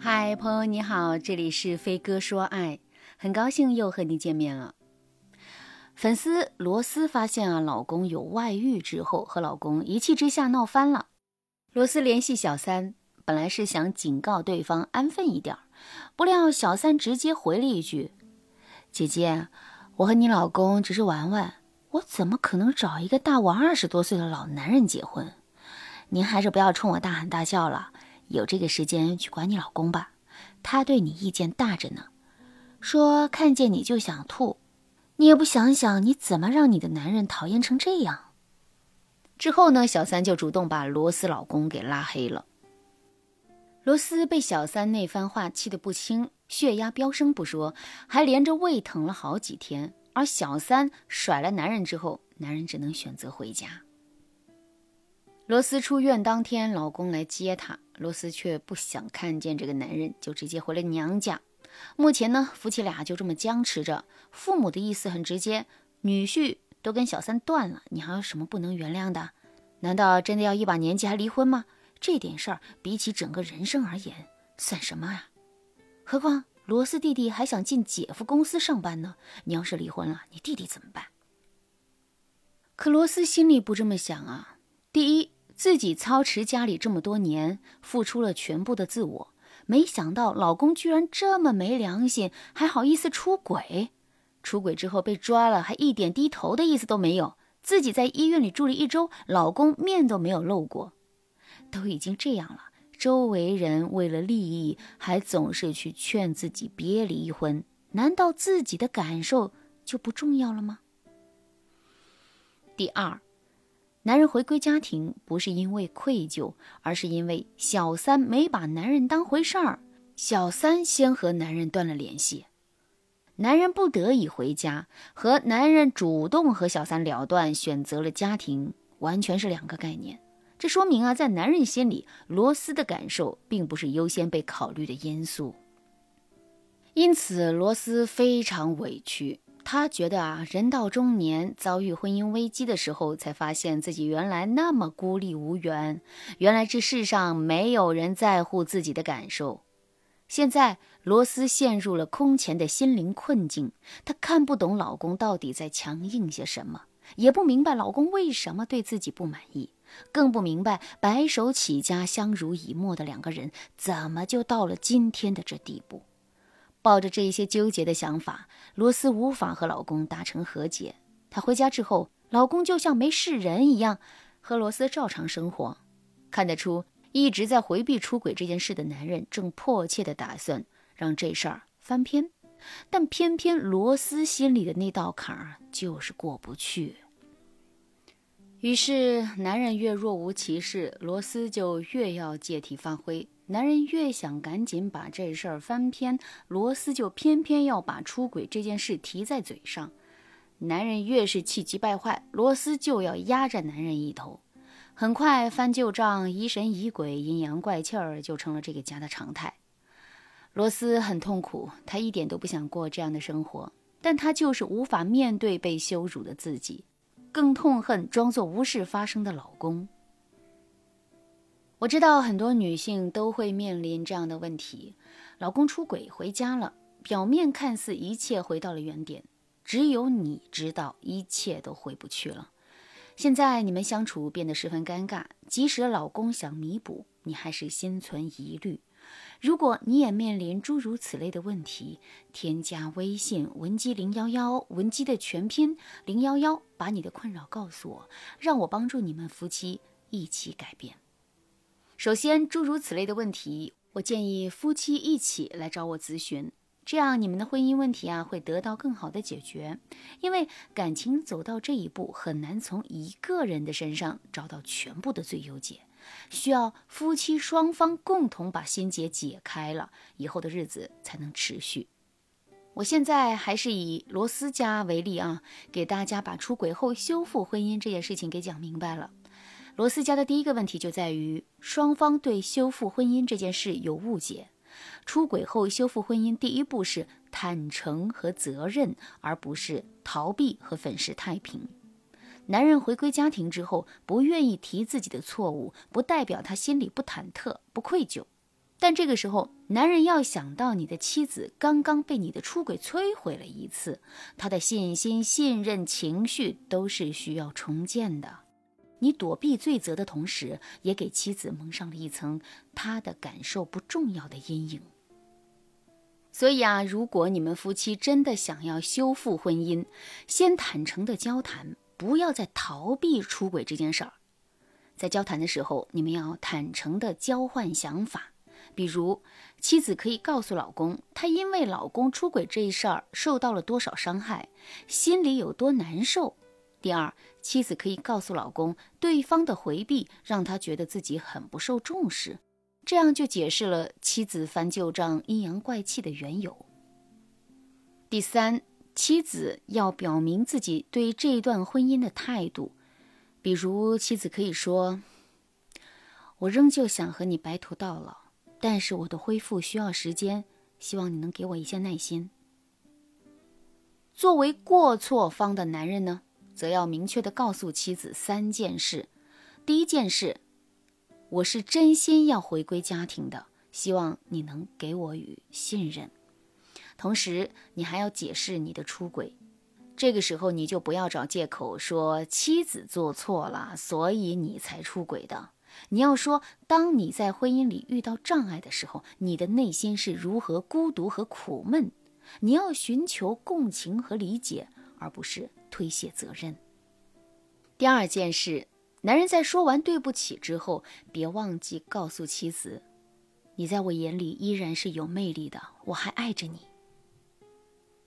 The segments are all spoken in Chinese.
嗨，朋友你好，这里是飞哥说爱，很高兴又和你见面了。粉丝罗斯发现啊，老公有外遇之后，和老公一气之下闹翻了。罗斯联系小三，本来是想警告对方安分一点，不料小三直接回了一句：“姐姐，我和你老公只是玩玩，我怎么可能找一个大我二十多岁的老男人结婚？您还是不要冲我大喊大叫了。”有这个时间去管你老公吧，他对你意见大着呢。说看见你就想吐，你也不想想你怎么让你的男人讨厌成这样。之后呢，小三就主动把罗斯老公给拉黑了。罗斯被小三那番话气得不轻，血压飙升不说，还连着胃疼了好几天。而小三甩了男人之后，男人只能选择回家。罗斯出院当天，老公来接她。罗斯却不想看见这个男人，就直接回了娘家。目前呢，夫妻俩就这么僵持着。父母的意思很直接：女婿都跟小三断了，你还有什么不能原谅的？难道真的要一把年纪还离婚吗？这点事儿比起整个人生而言，算什么呀？何况罗斯弟弟还想进姐夫公司上班呢。你要是离婚了，你弟弟怎么办？可罗斯心里不这么想啊。第一。自己操持家里这么多年，付出了全部的自我，没想到老公居然这么没良心，还好意思出轨。出轨之后被抓了，还一点低头的意思都没有。自己在医院里住了一周，老公面都没有露过。都已经这样了，周围人为了利益，还总是去劝自己别离婚，难道自己的感受就不重要了吗？第二。男人回归家庭不是因为愧疚，而是因为小三没把男人当回事儿。小三先和男人断了联系，男人不得已回家，和男人主动和小三了断，选择了家庭，完全是两个概念。这说明啊，在男人心里，罗斯的感受并不是优先被考虑的因素。因此，罗斯非常委屈。他觉得啊，人到中年遭遇婚姻危机的时候，才发现自己原来那么孤立无援，原来这世上没有人在乎自己的感受。现在罗斯陷入了空前的心灵困境，她看不懂老公到底在强硬些什么，也不明白老公为什么对自己不满意，更不明白白手起家、相濡以沫的两个人怎么就到了今天的这地步。抱着这一些纠结的想法，罗斯无法和老公达成和解。她回家之后，老公就像没事人一样，和罗斯照常生活。看得出，一直在回避出轨这件事的男人，正迫切地打算让这事儿翻篇。但偏偏罗斯心里的那道坎儿就是过不去。于是，男人越若无其事，罗斯就越要借题发挥。男人越想赶紧把这事儿翻篇，罗斯就偏偏要把出轨这件事提在嘴上。男人越是气急败坏，罗斯就要压着男人一头。很快，翻旧账、疑神疑鬼、阴阳怪气儿就成了这个家的常态。罗斯很痛苦，他一点都不想过这样的生活，但他就是无法面对被羞辱的自己，更痛恨装作无事发生的老公。我知道很多女性都会面临这样的问题：老公出轨回家了，表面看似一切回到了原点，只有你知道一切都回不去了。现在你们相处变得十分尴尬，即使老公想弥补，你还是心存疑虑。如果你也面临诸如此类的问题，添加微信文姬零幺幺，文姬的全拼零幺幺，把你的困扰告诉我，让我帮助你们夫妻一起改变。首先，诸如此类的问题，我建议夫妻一起来找我咨询，这样你们的婚姻问题啊会得到更好的解决。因为感情走到这一步，很难从一个人的身上找到全部的最优解，需要夫妻双方共同把心结解开了，以后的日子才能持续。我现在还是以罗斯家为例啊，给大家把出轨后修复婚姻这件事情给讲明白了。罗斯家的第一个问题就在于双方对修复婚姻这件事有误解。出轨后修复婚姻，第一步是坦诚和责任，而不是逃避和粉饰太平。男人回归家庭之后，不愿意提自己的错误，不代表他心里不忐忑、不愧疚。但这个时候，男人要想到你的妻子刚刚被你的出轨摧毁了一次，他的信心、信任、情绪都是需要重建的。你躲避罪责的同时，也给妻子蒙上了一层他的感受不重要的阴影。所以啊，如果你们夫妻真的想要修复婚姻，先坦诚的交谈，不要再逃避出轨这件事儿。在交谈的时候，你们要坦诚的交换想法。比如，妻子可以告诉老公，她因为老公出轨这一事儿受到了多少伤害，心里有多难受。第二，妻子可以告诉老公，对方的回避让他觉得自己很不受重视，这样就解释了妻子翻旧账、阴阳怪气的缘由。第三，妻子要表明自己对这一段婚姻的态度，比如，妻子可以说：“我仍旧想和你白头到老。”但是我的恢复需要时间，希望你能给我一些耐心。作为过错方的男人呢，则要明确的告诉妻子三件事：第一件事，我是真心要回归家庭的，希望你能给我与信任。同时，你还要解释你的出轨，这个时候你就不要找借口说妻子做错了，所以你才出轨的。你要说，当你在婚姻里遇到障碍的时候，你的内心是如何孤独和苦闷？你要寻求共情和理解，而不是推卸责任。第二件事，男人在说完对不起之后，别忘记告诉妻子，你在我眼里依然是有魅力的，我还爱着你。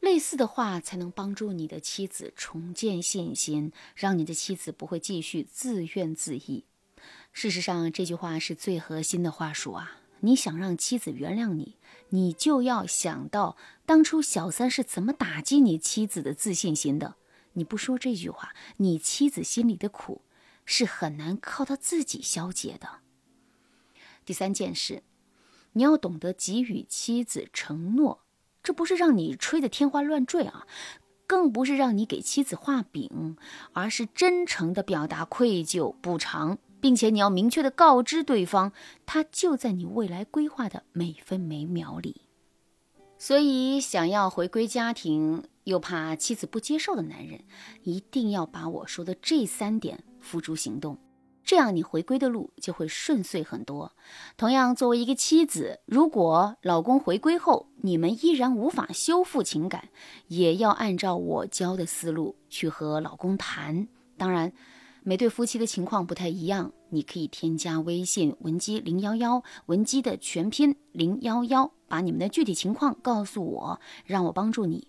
类似的话才能帮助你的妻子重建信心，让你的妻子不会继续自怨自艾。事实上，这句话是最核心的话术啊！你想让妻子原谅你，你就要想到当初小三是怎么打击你妻子的自信心的。你不说这句话，你妻子心里的苦是很难靠他自己消解的。第三件事，你要懂得给予妻子承诺，这不是让你吹得天花乱坠啊，更不是让你给妻子画饼，而是真诚地表达愧疚、补偿。并且你要明确的告知对方，他就在你未来规划的每分每秒里。所以，想要回归家庭又怕妻子不接受的男人，一定要把我说的这三点付诸行动，这样你回归的路就会顺遂很多。同样，作为一个妻子，如果老公回归后你们依然无法修复情感，也要按照我教的思路去和老公谈。当然。每对夫妻的情况不太一样，你可以添加微信文姬零幺幺，文姬的全拼零幺幺，把你们的具体情况告诉我，让我帮助你